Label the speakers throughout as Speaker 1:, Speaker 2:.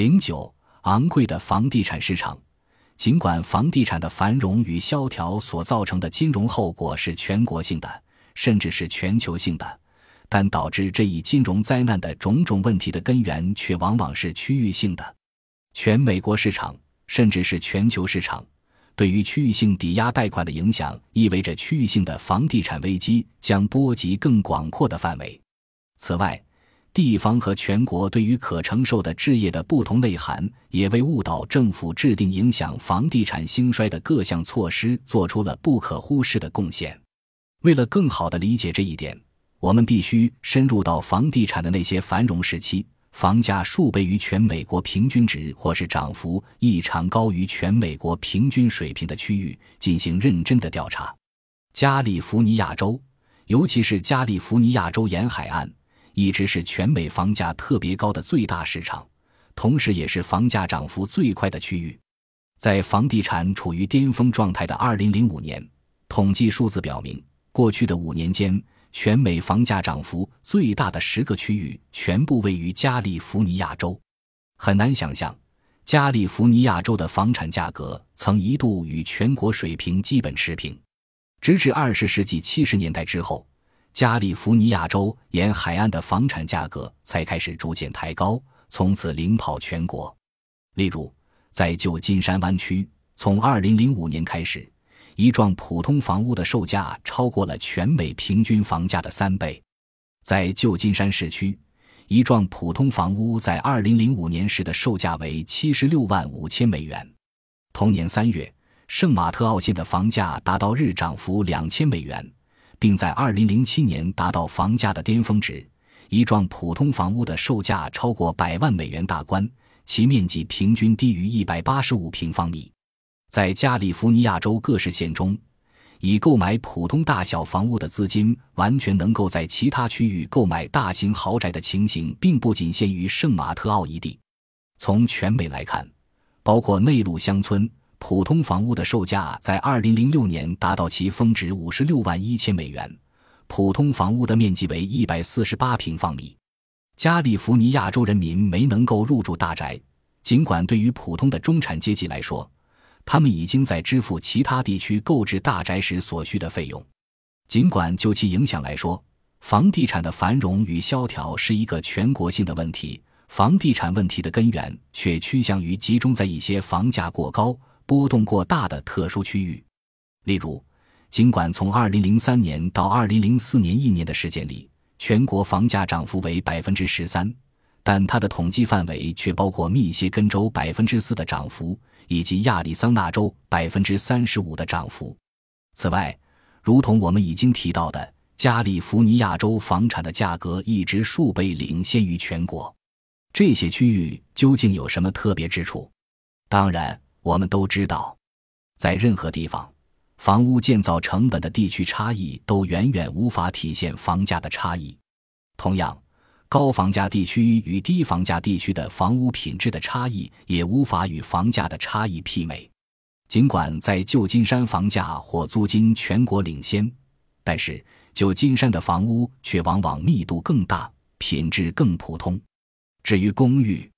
Speaker 1: 零九，昂贵的房地产市场。尽管房地产的繁荣与萧条所造成的金融后果是全国性的，甚至是全球性的，但导致这一金融灾难的种种问题的根源却往往是区域性的。全美国市场，甚至是全球市场，对于区域性抵押贷款的影响，意味着区域性的房地产危机将波及更广阔的范围。此外，地方和全国对于可承受的置业的不同内涵，也为误导政府制定影响房地产兴衰的各项措施做出了不可忽视的贡献。为了更好地理解这一点，我们必须深入到房地产的那些繁荣时期，房价数倍于全美国平均值，或是涨幅异常高于全美国平均水平的区域，进行认真的调查。加利福尼亚州，尤其是加利福尼亚州沿海岸。一直是全美房价特别高的最大市场，同时也是房价涨幅最快的区域。在房地产处于巅峰状态的2005年，统计数字表明，过去的五年间，全美房价涨幅最大的十个区域全部位于加利福尼亚州。很难想象，加利福尼亚州的房产价格曾一度与全国水平基本持平，直至20世纪70年代之后。加利福尼亚州沿海岸的房产价格才开始逐渐抬高，从此领跑全国。例如，在旧金山湾区，从2005年开始，一幢普通房屋的售价超过了全美平均房价的三倍。在旧金山市区，一幢普通房屋在2005年时的售价为76万五千美元。同年三月，圣马特奥县的房价达到日涨幅两千美元。并在2007年达到房价的巅峰值，一幢普通房屋的售价超过百万美元大关，其面积平均低于185平方米。在加利福尼亚州各市县中，以购买普通大小房屋的资金完全能够在其他区域购买大型豪宅的情形，并不仅限于圣马特奥一地。从全美来看，包括内陆乡村。普通房屋的售价在二零零六年达到其峰值五十六万一千美元，普通房屋的面积为一百四十八平方米。加利福尼亚州人民没能够入住大宅，尽管对于普通的中产阶级来说，他们已经在支付其他地区购置大宅时所需的费用。尽管就其影响来说，房地产的繁荣与萧条是一个全国性的问题，房地产问题的根源却趋向于集中在一些房价过高。波动过大的特殊区域，例如，尽管从2003年到2004年一年的时间里，全国房价涨幅为百分之十三，但它的统计范围却包括密歇根州百分之四的涨幅，以及亚利桑那州百分之三十五的涨幅。此外，如同我们已经提到的，加利福尼亚州房产的价格一直数倍领先于全国。这些区域究竟有什么特别之处？当然。我们都知道，在任何地方，房屋建造成本的地区差异都远远无法体现房价的差异。同样，高房价地区与低房价地区的房屋品质的差异也无法与房价的差异媲美。尽管在旧金山房价或租金全国领先，但是旧金山的房屋却往往密度更大，品质更普通。至于公寓，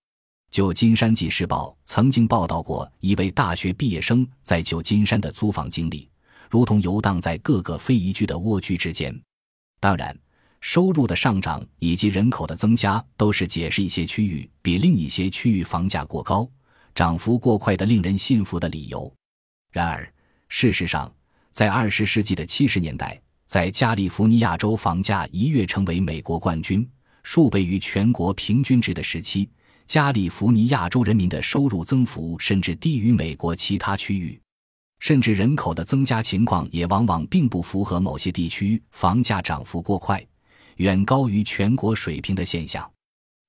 Speaker 1: 旧金山纪事报曾经报道过一位大学毕业生在旧金山的租房经历，如同游荡在各个非宜居的蜗居之间。当然，收入的上涨以及人口的增加都是解释一些区域比另一些区域房价过高、涨幅过快的令人信服的理由。然而，事实上，在二十世纪的七十年代，在加利福尼亚州房价一跃成为美国冠军、数倍于全国平均值的时期。加利福尼亚州人民的收入增幅甚至低于美国其他区域，甚至人口的增加情况也往往并不符合某些地区房价涨幅过快、远高于全国水平的现象。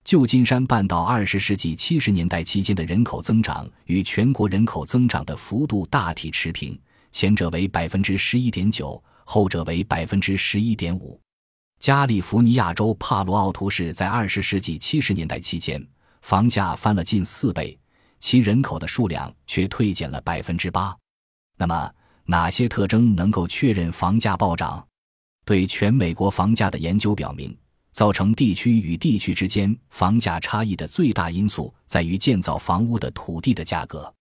Speaker 1: 旧金山半岛二十世纪七十年代期间的人口增长与全国人口增长的幅度大体持平，前者为百分之十一点九，后者为百分之十一点五。加利福尼亚州帕罗奥图市在二十世纪七十年代期间。房价翻了近四倍，其人口的数量却退减了百分之八。那么，哪些特征能够确认房价暴涨？对全美国房价的研究表明，造成地区与地区之间房价差异的最大因素在于建造房屋的土地的价格。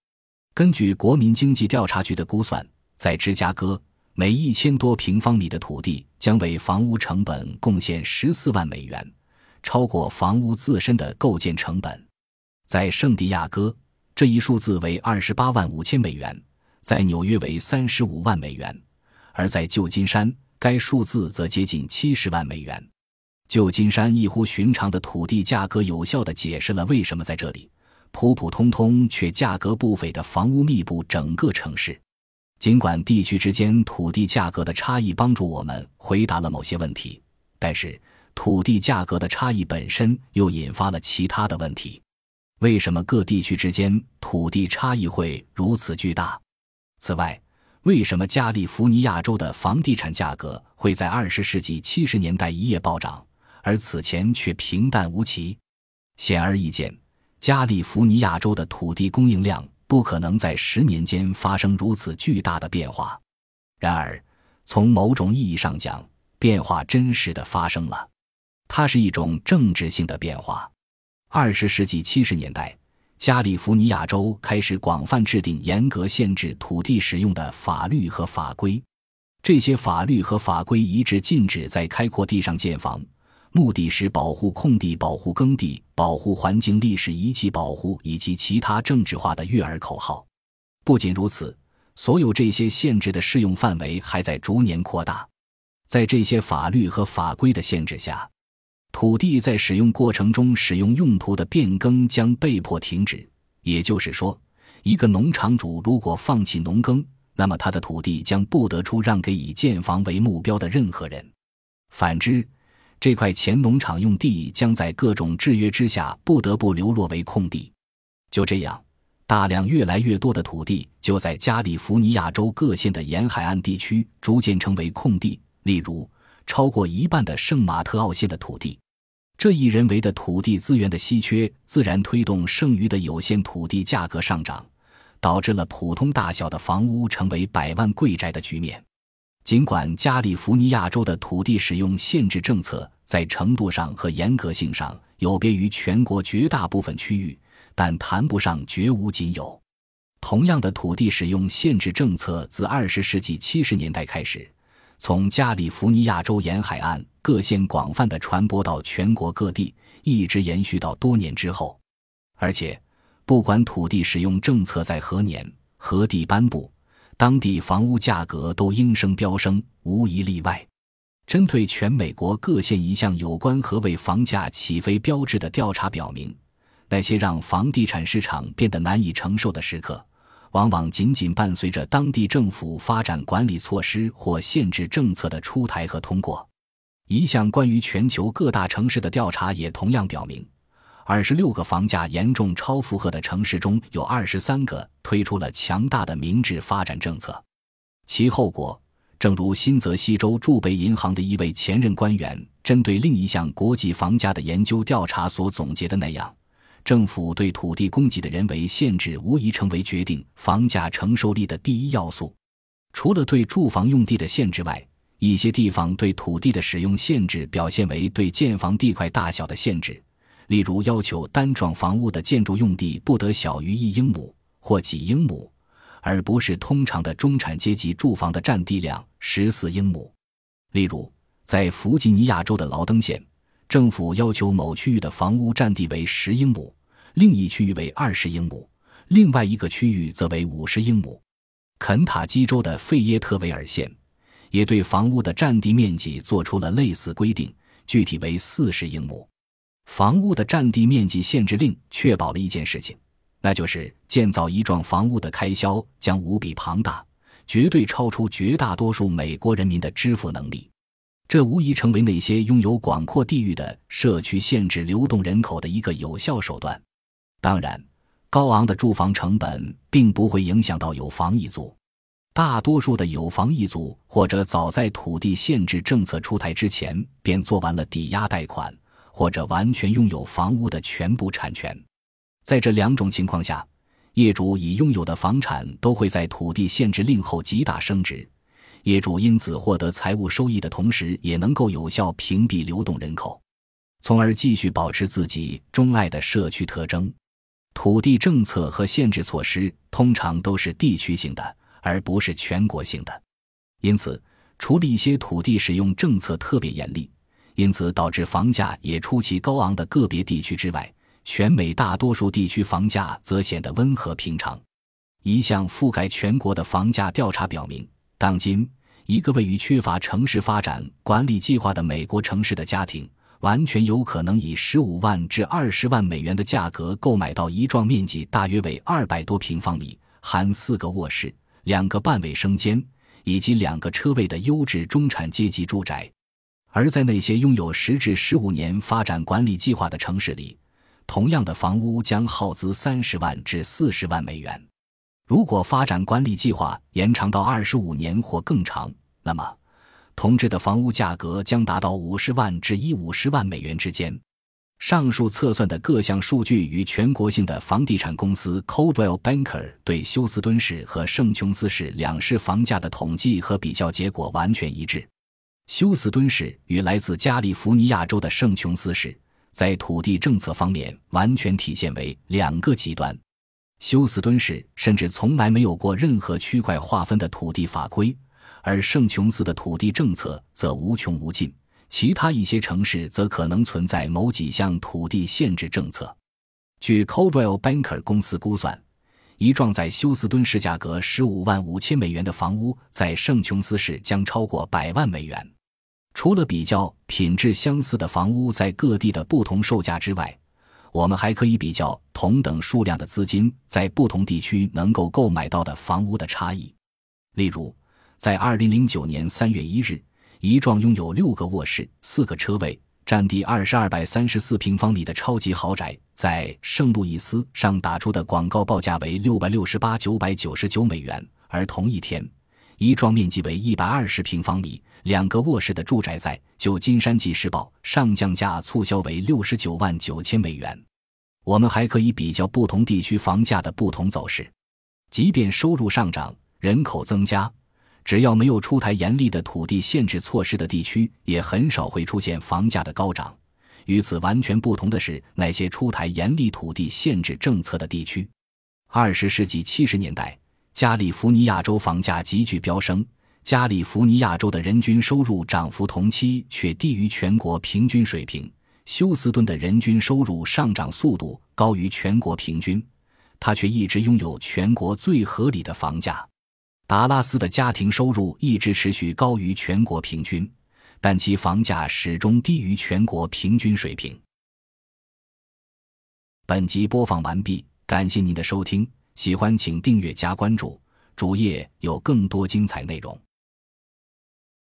Speaker 1: 根据国民经济调查局的估算，在芝加哥，每一千多平方米的土地将为房屋成本贡献十四万美元，超过房屋自身的构建成本。在圣地亚哥，这一数字为二十八万五千美元；在纽约为三十五万美元；而在旧金山，该数字则接近七十万美元。旧金山异乎寻常的土地价格，有效地解释了为什么在这里普普通通却价格不菲的房屋密布整个城市。尽管地区之间土地价格的差异帮助我们回答了某些问题，但是土地价格的差异本身又引发了其他的问题。为什么各地区之间土地差异会如此巨大？此外，为什么加利福尼亚州的房地产价格会在二十世纪七十年代一夜暴涨？而此前却平淡无奇，显而易见，加利福尼亚州的土地供应量不可能在十年间发生如此巨大的变化。然而，从某种意义上讲，变化真实的发生了，它是一种政治性的变化。二十世纪七十年代，加利福尼亚州开始广泛制定严格限制土地使用的法律和法规，这些法律和法规一致禁止在开阔地上建房。目的是保护空地、保护耕地、保护环境、历史遗迹保护以及其他政治化的育儿口号。不仅如此，所有这些限制的适用范围还在逐年扩大。在这些法律和法规的限制下，土地在使用过程中使用用途的变更将被迫停止。也就是说，一个农场主如果放弃农耕，那么他的土地将不得出让给以建房为目标的任何人。反之，这块前农场用地将在各种制约之下不得不流落为空地。就这样，大量越来越多的土地就在加利福尼亚州各县的沿海岸地区逐渐成为空地。例如，超过一半的圣马特奥县的土地。这一人为的土地资源的稀缺，自然推动剩余的有限土地价格上涨，导致了普通大小的房屋成为百万贵宅的局面。尽管加利福尼亚州的土地使用限制政策在程度上和严格性上有别于全国绝大部分区域，但谈不上绝无仅有。同样的土地使用限制政策自二十世纪七十年代开始，从加利福尼亚州沿海岸各县广泛的传播到全国各地，一直延续到多年之后。而且，不管土地使用政策在何年何地颁布。当地房屋价格都应声飙升，无一例外。针对全美国各县一项有关何为房价起飞标志的调查表明，那些让房地产市场变得难以承受的时刻，往往仅仅伴随着当地政府发展管理措施或限制政策的出台和通过。一项关于全球各大城市的调查也同样表明。二十六个房价严重超负荷的城市中有二十三个推出了强大的明智发展政策，其后果，正如新泽西州驻北银行的一位前任官员针对另一项国际房价的研究调查所总结的那样，政府对土地供给的人为限制无疑成为决定房价承受力的第一要素。除了对住房用地的限制外，一些地方对土地的使用限制表现为对建房地块大小的限制。例如，要求单幢房屋的建筑用地不得小于一英亩或几英亩，而不是通常的中产阶级住房的占地量十四英亩。例如，在弗吉尼亚州的劳登县，政府要求某区域的房屋占地为十英亩，另一区域为二十英亩，另外一个区域则为五十英亩。肯塔基州的费耶特维尔县也对房屋的占地面积做出了类似规定，具体为四十英亩。房屋的占地面积限制令确保了一件事情，那就是建造一幢房屋的开销将无比庞大，绝对超出绝大多数美国人民的支付能力。这无疑成为那些拥有广阔地域的社区限制流动人口的一个有效手段。当然，高昂的住房成本并不会影响到有房一族。大多数的有房一族或者早在土地限制政策出台之前便做完了抵押贷款。或者完全拥有房屋的全部产权，在这两种情况下，业主已拥有的房产都会在土地限制令后极大升值，业主因此获得财务收益的同时，也能够有效屏蔽流动人口。从而继续保持自己钟爱的社区特征。土地政策和限制措施通常都是地区性的，而不是全国性的。因此，除了一些土地使用政策特别严厉，因此导致房价也出奇高昂的个别地区之外，全美大多数地区房价则显得温和平常。一项覆盖全国的房价调查表明，当今一个位于缺乏城市发展管理计划的美国城市的家庭。完全有可能以十五万至二十万美元的价格购买到一幢面积大约为二百多平方米、含四个卧室、两个半卫生间以及两个车位的优质中产阶级住宅。而在那些拥有十至十五年发展管理计划的城市里，同样的房屋将耗资三十万至四十万美元。如果发展管理计划延长到二十五年或更长，那么。同志的房屋价格将达到五十万至一五十万美元之间。上述测算的各项数据与全国性的房地产公司 Coldwell Banker 对休斯敦市和圣琼斯市两市房价的统计和比较结果完全一致。休斯敦市与来自加利福尼亚州的圣琼斯市在土地政策方面完全体现为两个极端。休斯敦市甚至从来没有过任何区块划分的土地法规。而圣琼斯的土地政策则无穷无尽，其他一些城市则可能存在某几项土地限制政策。据 Coldwell Banker 公司估算，一幢在休斯敦市价格十五万五千美元的房屋，在圣琼斯市将超过百万美元。除了比较品质相似的房屋在各地的不同售价之外，我们还可以比较同等数量的资金在不同地区能够购买到的房屋的差异，例如。在二零零九年三月一日，一幢拥有六个卧室、四个车位、占地二十二百三十四平方米的超级豪宅，在圣路易斯上打出的广告报价为六百六十八九百九十九美元。而同一天，一幢面积为一百二十平方米、两个卧室的住宅在旧金山纪事报上降价促销为六十九万九千美元。我们还可以比较不同地区房价的不同走势，即便收入上涨、人口增加。只要没有出台严厉的土地限制措施的地区，也很少会出现房价的高涨。与此完全不同的是，那些出台严厉土地限制政策的地区，二十世纪七十年代，加利福尼亚州房价急剧飙升。加利福尼亚州的人均收入涨幅同期却低于全国平均水平。休斯顿的人均收入上涨速度高于全国平均，它却一直拥有全国最合理的房价。达拉斯的家庭收入一直持续高于全国平均，但其房价始终低于全国平均水平。本集播放完毕，感谢您的收听，喜欢请订阅加关注，主页有更多精彩内容。